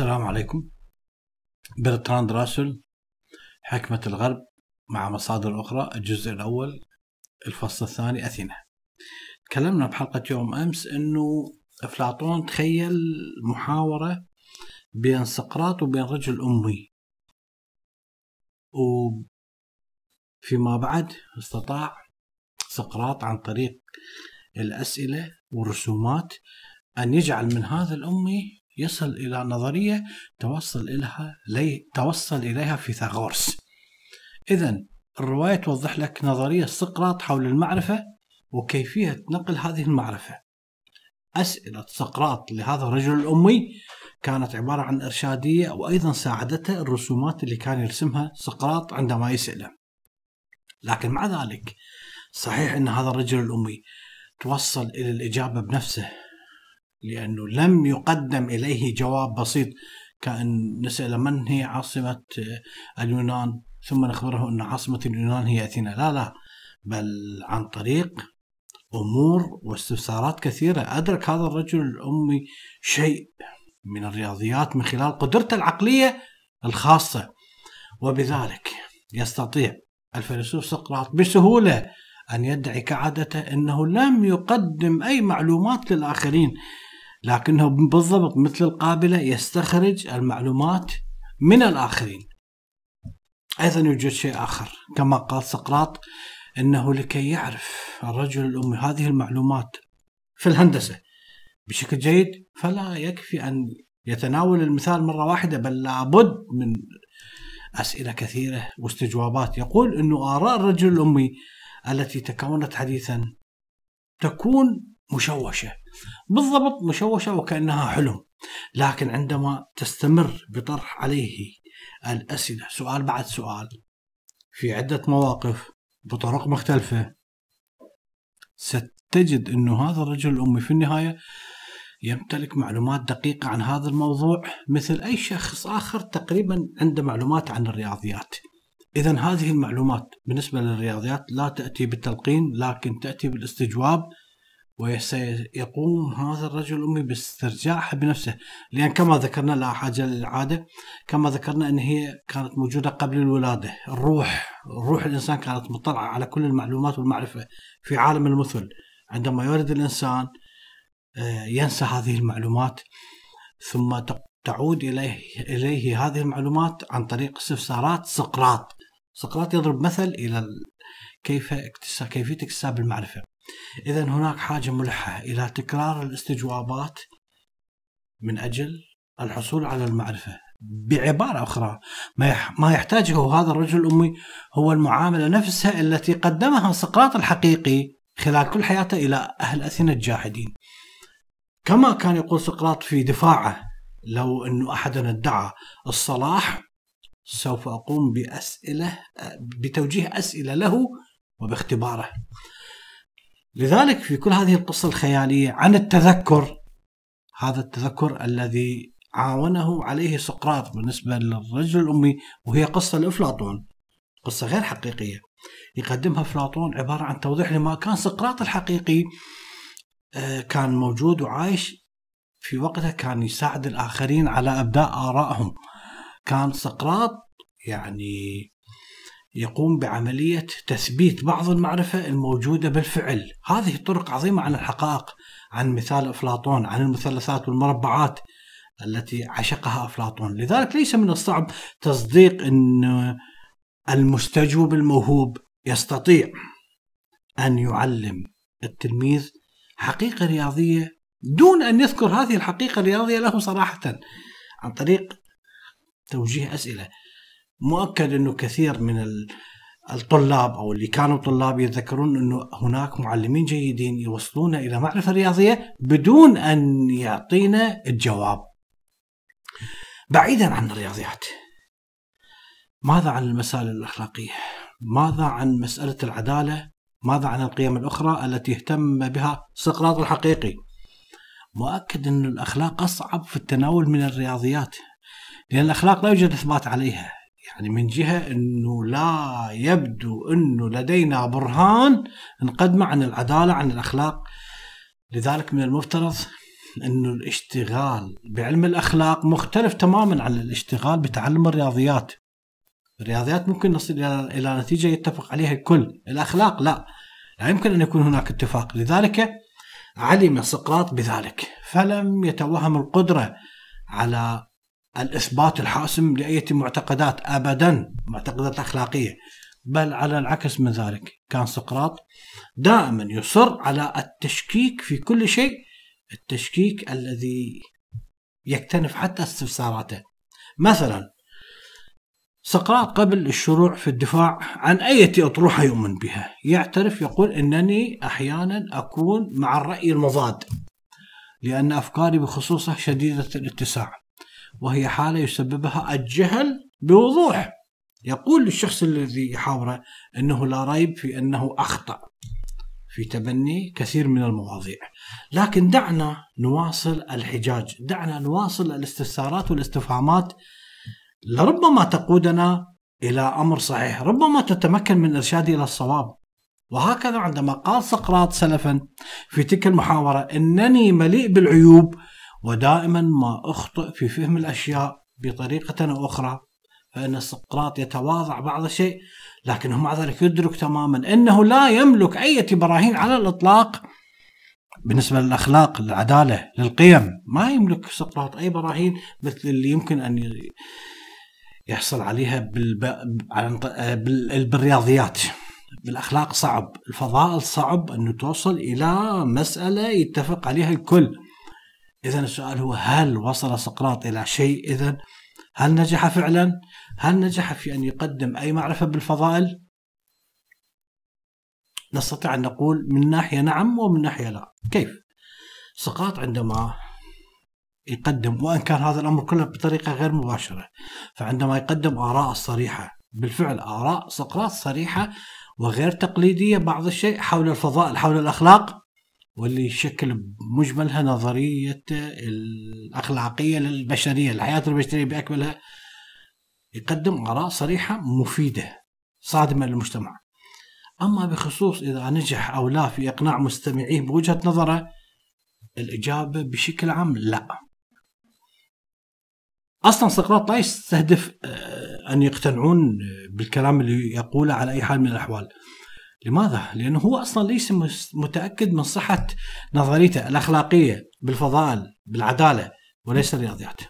السلام عليكم. برتراند راسل حكمة الغرب مع مصادر أخرى الجزء الأول الفصل الثاني أثينا. تكلمنا بحلقة يوم أمس أنه أفلاطون تخيل محاورة بين سقراط وبين رجل أمي. وفيما بعد استطاع سقراط عن طريق الأسئلة والرسومات أن يجعل من هذا الأمي يصل إلى نظرية توصل إليها لي توصل إليها فيثاغورس. إذا الرواية توضح لك نظرية سقراط حول المعرفة وكيفية نقل هذه المعرفة. أسئلة سقراط لهذا الرجل الأمي كانت عبارة عن إرشادية وأيضا ساعدته الرسومات اللي كان يرسمها سقراط عندما يسأله. لكن مع ذلك صحيح أن هذا الرجل الأمي توصل إلى الإجابة بنفسه. لأنه لم يقدم إليه جواب بسيط كأن نسأل من هي عاصمة اليونان؟ ثم نخبره أن عاصمة اليونان هي أثينا. لا لا بل عن طريق أمور واستفسارات كثيرة. أدرك هذا الرجل الأمي شيء من الرياضيات من خلال قدرته العقلية الخاصة وبذلك يستطيع الفيلسوف سقراط بسهولة أن يدعي كعادته أنه لم يقدم أي معلومات للآخرين. لكنه بالضبط مثل القابلة يستخرج المعلومات من الآخرين. أيضا يوجد شيء آخر كما قال سقراط أنه لكي يعرف الرجل الأمي هذه المعلومات في الهندسة بشكل جيد فلا يكفي أن يتناول المثال مرة واحدة بل لابد من أسئلة كثيرة واستجوابات. يقول أنه آراء الرجل الأمي التي تكونت حديثا تكون مشوشة. بالضبط مشوشة وكأنها حلم. لكن عندما تستمر بطرح عليه الأسئلة سؤال بعد سؤال في عدة مواقف بطرق مختلفة ستجد أنه هذا الرجل الأمي في النهاية يمتلك معلومات دقيقة عن هذا الموضوع مثل أي شخص آخر تقريبا عنده معلومات عن الرياضيات. إذا هذه المعلومات بالنسبة للرياضيات لا تأتي بالتلقين لكن تأتي بالاستجواب وسيقوم هذا الرجل الأمي باسترجاعها بنفسه لأن كما ذكرنا لا حاجة للإعادة كما ذكرنا أن هي كانت موجودة قبل الولادة. الروح روح الإنسان كانت مطلعة على كل المعلومات والمعرفة في عالم المثل. عندما يولد الإنسان آه، ينسى هذه المعلومات ثم تعود إليه, إليه هذه المعلومات عن طريق استفسارات سقراط. سقراط يضرب مثل إلى كيف اكتساب كيفية اكتساب المعرفة. إذا هناك حاجة ملحة إلى تكرار الاستجوابات من أجل الحصول على المعرفة بعبارة أخرى. ما يحتاجه هذا الرجل الأمي هو المعاملة نفسها التي قدمها سقراط الحقيقي خلال كل حياته إلى أهل أثينا الجاحدين. كما كان يقول سقراط في دفاعه لو أنه أحدا ادعى الصلاح سوف أقوم بأسئلة بتوجيه أسئلة له وباختباره. لذلك في كل هذه القصة الخيالية عن التذكر هذا التذكر الذي عاونه عليه سقراط بالنسبة للرجل الأمي وهي قصة لأفلاطون قصة غير حقيقية. يقدمها أفلاطون عبارة عن توضيح لما كان سقراط الحقيقي آه، كان موجود وعايش في وقتها كان يساعد الآخرين على أبداء آرائهم. كان سقراط يعني يقوم بعملية تثبيت بعض المعرفة الموجودة بالفعل. هذه طرق عظيمة عن الحقائق عن مثال أفلاطون عن المثلثات والمربعات التي عشقها أفلاطون. لذلك ليس من الصعب تصديق أن المستجوب الموهوب يستطيع أن يعلم التلميذ حقيقة رياضية دون أن يذكر هذه الحقيقة الرياضية له صراحة عن طريق توجيه أسئلة. مؤكد إنه كثير من الطلاب أو اللي كانوا طلاب يتذكرون إنه هناك معلمين جيدين يوصلون إلى معرفة رياضية بدون أن يعطينا الجواب. بعيدا عن الرياضيات. ماذا عن المسائل الأخلاقية؟ ماذا عن مسألة العدالة؟ ماذا عن القيم الأخرى التي اهتم بها سقراط الحقيقي؟ مؤكد ان الأخلاق أصعب في التناول من الرياضيات لأن الأخلاق لا يوجد إثبات عليها يعني من جهة أنه لا يبدو أنه لدينا برهان نقدمه عن العدالة عن الأخلاق لذلك من المفترض إنه الاشتغال بعلم الأخلاق مختلف تماما عن الاشتغال بتعلم الرياضيات. الرياضيات ممكن نصل إلى نتيجة يتفق عليها الكل، الأخلاق لا. لا يمكن أن يكون هناك اتفاق، لذلك علم سقراط بذلك، فلم يتوهم القدرة على الإثبات الحاسم لاي معتقدات ابدا، معتقدات أخلاقية. بل على العكس من ذلك كان سقراط دائما يصر على التشكيك في كل شيء التشكيك الذي يكتنف حتى استفساراته. مثلا سقراط قبل الشروع في الدفاع عن أي أطروحة يؤمن بها. يعترف يقول أنني أحيانا أكون مع الرأي المضاد لأن أفكاري بخصوصه شديدة الاتساع. وهي حالة يسببها الجهل بوضوح. يقول للشخص الذي يحاوره أنه لا ريب في أنه أخطأ في تبني كثير من المواضيع. لكن دعنا نواصل الحجاج دعنا نواصل الاستفسارات والاستفهامات. لربما تقودنا إلى أمر صحيح ربما تتمكن من إرشادي إلى الصواب. وهكذا عندما قال سقراط سلفا في تلك المحاورة إنني مليء بالعيوب ودائما ما أخطئ في فهم الأشياء بطريقة أو أخرى فإن سقراط يتواضع بعض الشيء لكنه مع ذلك يدرك تماما أنه لا يملك أي براهين على الإطلاق. بالنسبة للأخلاق للعدالة للقيم ما يملك سقراط أي براهين مثل اللي يمكن أن يحصل عليها بالرياضيات. بالأخلاق صعب الفضائل صعب أنه توصل إلى مسألة يتفق عليها الكل. إذا السؤال هو هل وصل سقراط إلى شيء إذا هل نجح فعلا؟ هل نجح في أن يقدم أي معرفة بالفضائل؟ نستطيع أن نقول من ناحية نعم ومن ناحية لا كيف؟ سقراط عندما يقدم وإن كان هذا الأمر كله بطريقة غير مباشرة فعندما يقدم آراء صريحة بالفعل آراء سقراط صريحة وغير تقليدية بعض الشيء حول الفضائل حول الأخلاق واللي يشكل مجملها نظرية الأخلاقية للبشرية الحياة البشرية بأكملها يقدم آراء صريحة مفيدة صادمة للمجتمع. أما بخصوص إذا نجح أو لا في إقناع مستمعيه بوجهة نظره الإجابة بشكل عام لا. أصلا سقراط لا يستهدف آه، أن يقتنعون بالكلام اللي يقوله على أي حال من الأحوال. لماذا؟ لأنه هو أصلا ليس متأكد من صحة نظريته الأخلاقية بالفضائل بالعدالة وليس الرياضيات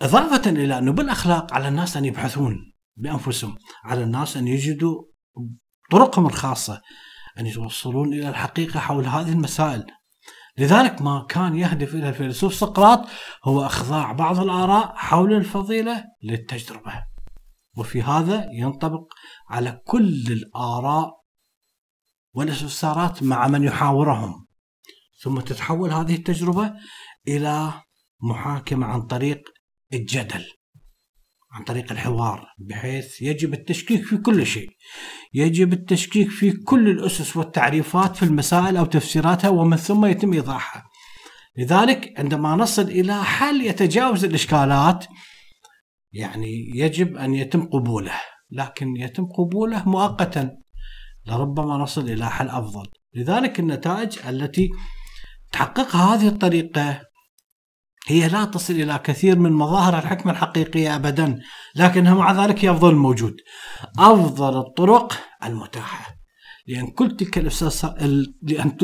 إضافة إلى أنه بالأخلاق على الناس أن يبحثون بأنفسهم على الناس أن يجدوا طرقهم الخاصة أن يتوصلون إلى الحقيقة حول هذه المسائل. لذلك ما كان يهدف إلى الفيلسوف سقراط هو إخضاع بعض الآراء حول الفضيلة للتجربة. وفي هذا ينطبق على كل الآراء والاستفسارات مع من يحاورهم. ثم تتحول هذه التجربة إلى محاكمة عن طريق الجدل عن طريق الحوار بحيث يجب التشكيك في كل شيء. يجب التشكيك في كل الأسس والتعريفات في المسائل أو تفسيراتها ومن ثم يتم إيضاحها. لذلك عندما نصل إلى حل يتجاوز الإشكالات يعني يجب أن يتم قبوله لكن يتم قبوله مؤقتا لربما نصل إلى حل أفضل. لذلك النتائج التي تحققها هذه الطريقة هي لا تصل إلى كثير من مظاهر الحكمة الحقيقية أبدا لكنها مع ذلك هي أفضل الموجود أفضل الطرق المتاحة لأن كل تلك لأن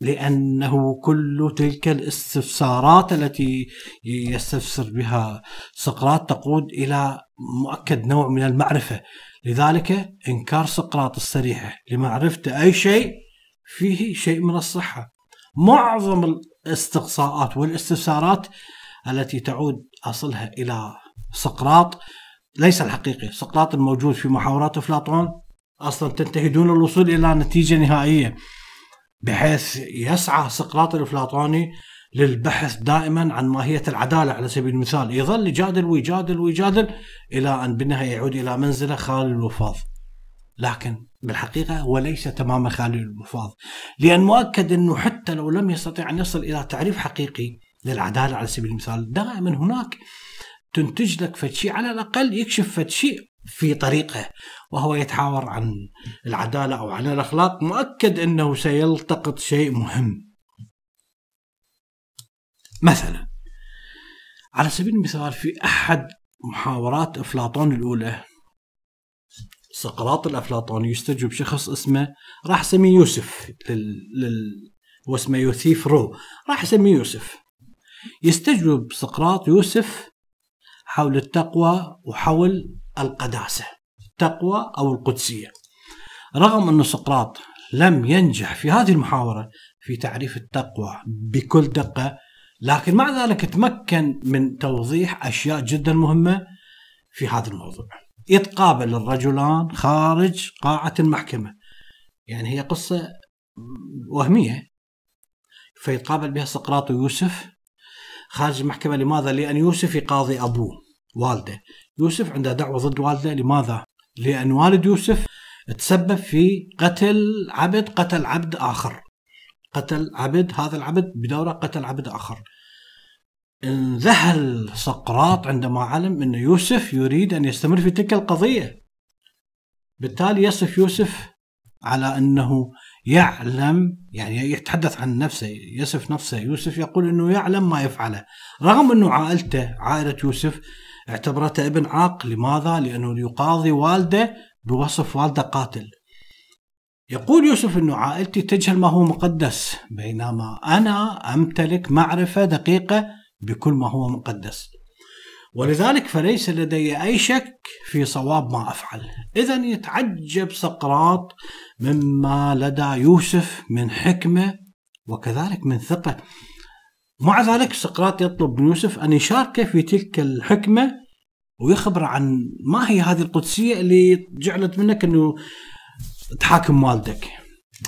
لأنه كل تلك الاستفسارات التي يستفسر بها سقراط تقود إلى مؤكد نوع من المعرفة. لذلك إنكار سقراط الصريحة لمعرفة أي شيء فيه شيء من الصحة. معظم الاستقصاءات والاستفسارات التي تعود أصلها إلى سقراط ليس الحقيقي. سقراط الموجود في محاورات أفلاطون أصلا تنتهي دون الوصول إلى نتيجة نهائية. بحيث يسعى سقراط الإفلاطوني للبحث دائما عن ماهية العدالة على سبيل المثال. يظل يجادل ويجادل ويجادل إلى أن بالنهاية يعود إلى منزله خالي الوفاض. لكن بالحقيقة هو ليس تماما خالي الوفاض. لأن مؤكد أنه حتى لو لم يستطيع أن يصل إلى تعريف حقيقي للعدالة على سبيل المثال دائما هناك تنتج لك فد على الأقل يكشف فد شيء في طريقه وهو يتحاور عن العداله أو عن الأخلاق مؤكد إنه سيلتقط شيء مهم. مثلا على سبيل المثال في أحد محاورات أفلاطون الأولى سقراط الافلاطوني يستجوب شخص اسمه راح اسميه يوسف لل... لل... هو اسمه يوثيف رو راح اسميه يوسف. يستجوب سقراط يوسف حول التقوى وحول القداسة التقوى أو القدسية. رغم أن سقراط لم ينجح في هذه المحاورة في تعريف التقوى بكل دقة لكن مع ذلك تمكن من توضيح أشياء جدا مهمة في هذا الموضوع. يتقابل الرجلان خارج قاعة المحكمة. يعني هي قصة وهمية. فيتقابل بها سقراط ويوسف خارج المحكمة. لماذا؟ لأن يوسف يقاضي أبوه والده. يوسف عنده دعوة ضد والده لماذا؟ لأن والد يوسف تسبب في قتل عبد قتل عبد آخر. قتل عبد هذا العبد بدوره قتل عبد آخر. انذهل سقراط عندما علم أن يوسف يريد أن يستمر في تلك القضية. بالتالي يصف يوسف على أنه يعلم يعني يتحدث عن نفسه يصف نفسه. يوسف يقول أنه يعلم ما يفعله. رغم أنه عائلته عائلة يوسف اعتبرته ابن عاق. لماذا؟ لأنه يقاضي والده بوصف والده قاتل. يقول يوسف أنه عائلتي تجهل ما هو مقدس بينما أنا أمتلك معرفة دقيقة بكل ما هو مقدس. ولذلك فليس لدي أي شك في صواب ما أفعل. إذا يتعجب سقراط مما لدى يوسف من حكمة وكذلك من ثقة. مع ذلك سقراط يطلب من يوسف أن يشاركه في تلك الحكمة ويخبر عن ما هي هذه القدسية اللي جعلت منك أنه تحاكم والدك.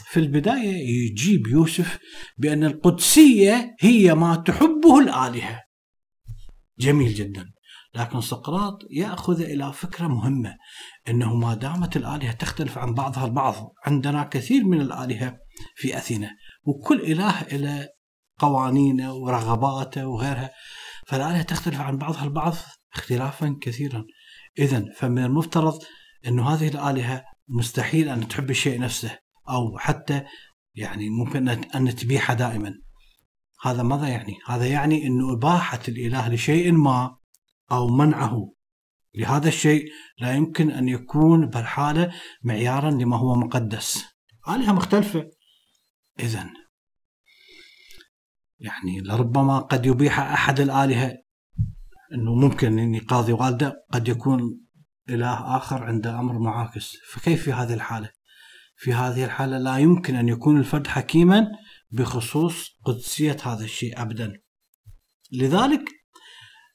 في البداية يجيب يوسف بأن القدسية هي ما تحبه الآلهة. جميل جدا. لكن سقراط يأخذ إلى فكرة مهمة أنه ما دامت الآلهة تختلف عن بعضها البعض عندنا كثير من الآلهة في أثينا وكل إله إلى قوانينه ورغباته وغيرها فالآلهة تختلف عن بعضها البعض اختلافا كثيرا. إذا فمن المفترض أنه هذه الآلهة مستحيل أن تحب الشيء نفسه أو حتى يعني ممكن أن تبيحه دائما. هذا ماذا يعني؟ هذا يعني أنه إباحة الإله لشيء ما أو منعه. لهذا الشيء لا يمكن أن يكون بالحالة معيارا لما هو مقدس. آلهة مختلفة. إذا يعني لربما قد يبيح أحد الآلهة. أنه ممكن أن يقاضي والده قد يكون إله آخر عنده أمر معاكس. فكيف في هذه الحالة؟ في هذه الحالة لا يمكن أن يكون الفرد حكيما بخصوص قدسية هذا الشيء أبدا. لذلك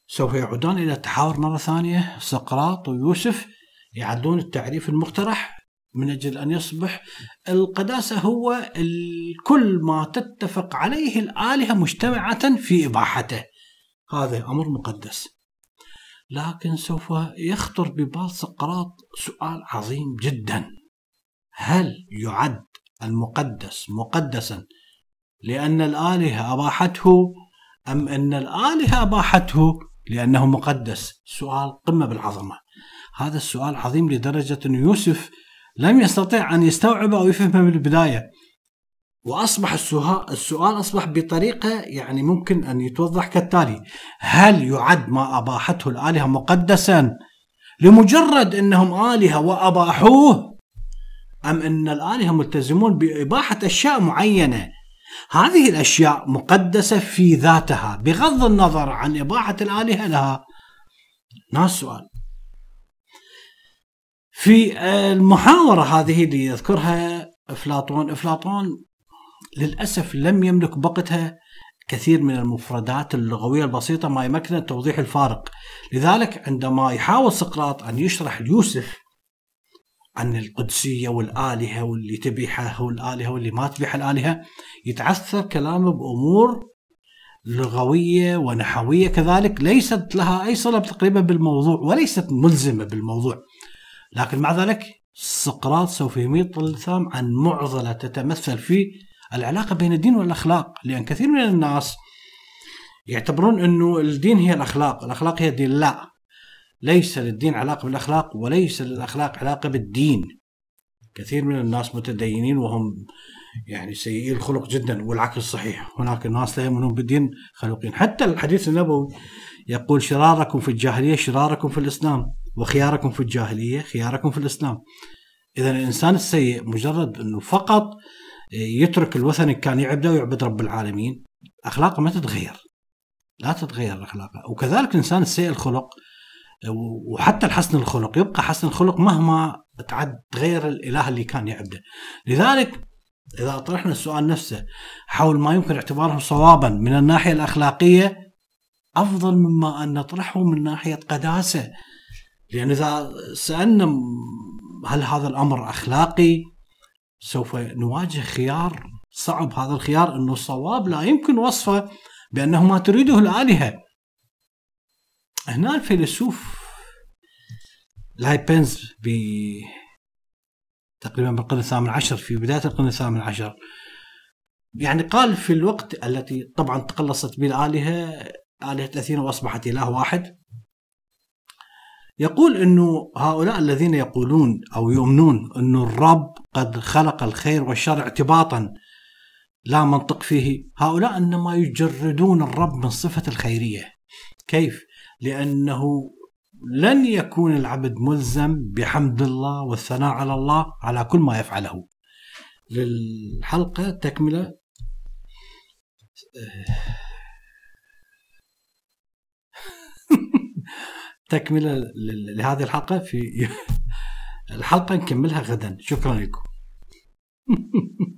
سوف يعودان إلى التحاور مرة ثانية. سقراط ويوسف يعدون التعريف المقترح. من أجل أن يصبح القداسة هو كل ما تتفق عليه الآلهة مجتمعة في إباحته. هذا أمر مقدس. لكن سوف يخطر ببال سقراط سؤال عظيم جدا. هل يعد المقدس مقدسا لأن الآلهة أباحته أم أن الآلهة أباحته لأنه مقدس؟ سؤال قمة بالعظمة. هذا السؤال عظيم لدرجة أن يوسف لم يستطيع أن يستوعبه أو يفهمه من البداية. وأصبح السؤال أصبح بطريقة يعني ممكن أن يتوضح كالتالي. هل يعد ما أباحته الآلهة مقدسا لمجرد أنهم آلهة وأباحوه؟ أم أن الآلهة ملتزمون بإباحة أشياء معينة؟ هذه الأشياء مقدسة في ذاتها بغض النظر عن إباحة الآلهة لها. ناس سؤال. في المحاورة هذه اللي يذكرها أفلاطون أفلاطون للأسف لم يملك بقتها كثير من المفردات اللغوية البسيطة ما يمكن توضيح الفارق. لذلك عندما يحاول سقراط أن يشرح ليوسف عن القدسية والآلهة واللي تبيحه والآلهة واللي ما تبيح الآلهة يتعثر كلامه بأمور لغوية ونحوية. كذلك ليست لها أي صلة تقريبا بالموضوع وليست ملزمة بالموضوع. لكن مع ذلك سقراط سوف يميط اللثام عن معضلة تتمثل في العلاقة بين الدين والأخلاق لأن كثير من الناس يعتبرون أنه الدين هي الأخلاق الأخلاق هي الدين. لا ليس للدين علاقة بالأخلاق وليس للأخلاق علاقة بالدين. كثير من الناس متدينين وهم يعني سيئي الخلق جدا والعكس صحيح. هناك ناس لا يؤمنون بالدين خلوقين حتى الحديث النبوي يقول شراركم في الجاهلية شراركم في الإسلام. وخياركم في الجاهلية خياركم في الإسلام. إذا الإنسان السيء مجرد أنه فقط يترك الوثن كان يعبده ويعبد رب العالمين. أخلاقه ما تتغير. لا تتغير أخلاقه وكذلك الإنسان السيء الخلق وحتى الحسن الخلق. يبقى حسن الخلق مهما تعد تغير الإله اللي كان يعبده. لذلك إذا أطرحنا السؤال نفسه حول ما يمكن اعتباره صوابا من الناحية الأخلاقية أفضل مما أن نطرحه من ناحية قداسة. لأن إذا سألنا هل هذا الأمر أخلاقي سوف نواجه خيار صعب. هذا الخيار إنه الصواب لا يمكن وصفه بأنه ما تريده الآلهة. هنا الفيلسوف لايبنز ب تقريبا بالقرن الثامن عشر في بداية القرن الثامن عشر يعني قال في الوقت التي طبعا تقلصت به الالهه آلهة أثينا وأصبحت إله واحد. يقول إنه هؤلاء الذين يقولون أو يؤمنون أن الرب قد خلق الخير والشر اعتباطا لا منطق فيه. هؤلاء إنما يجردون الرب من صفة الخيرية. كيف؟ لأنه لن يكون العبد ملزم بحمد الله والثناء على الله على كل ما يفعله. للحلقة تكملة. تكملة لهذه الحلقة في الحلقة نكملها غدا. شكرا لكم.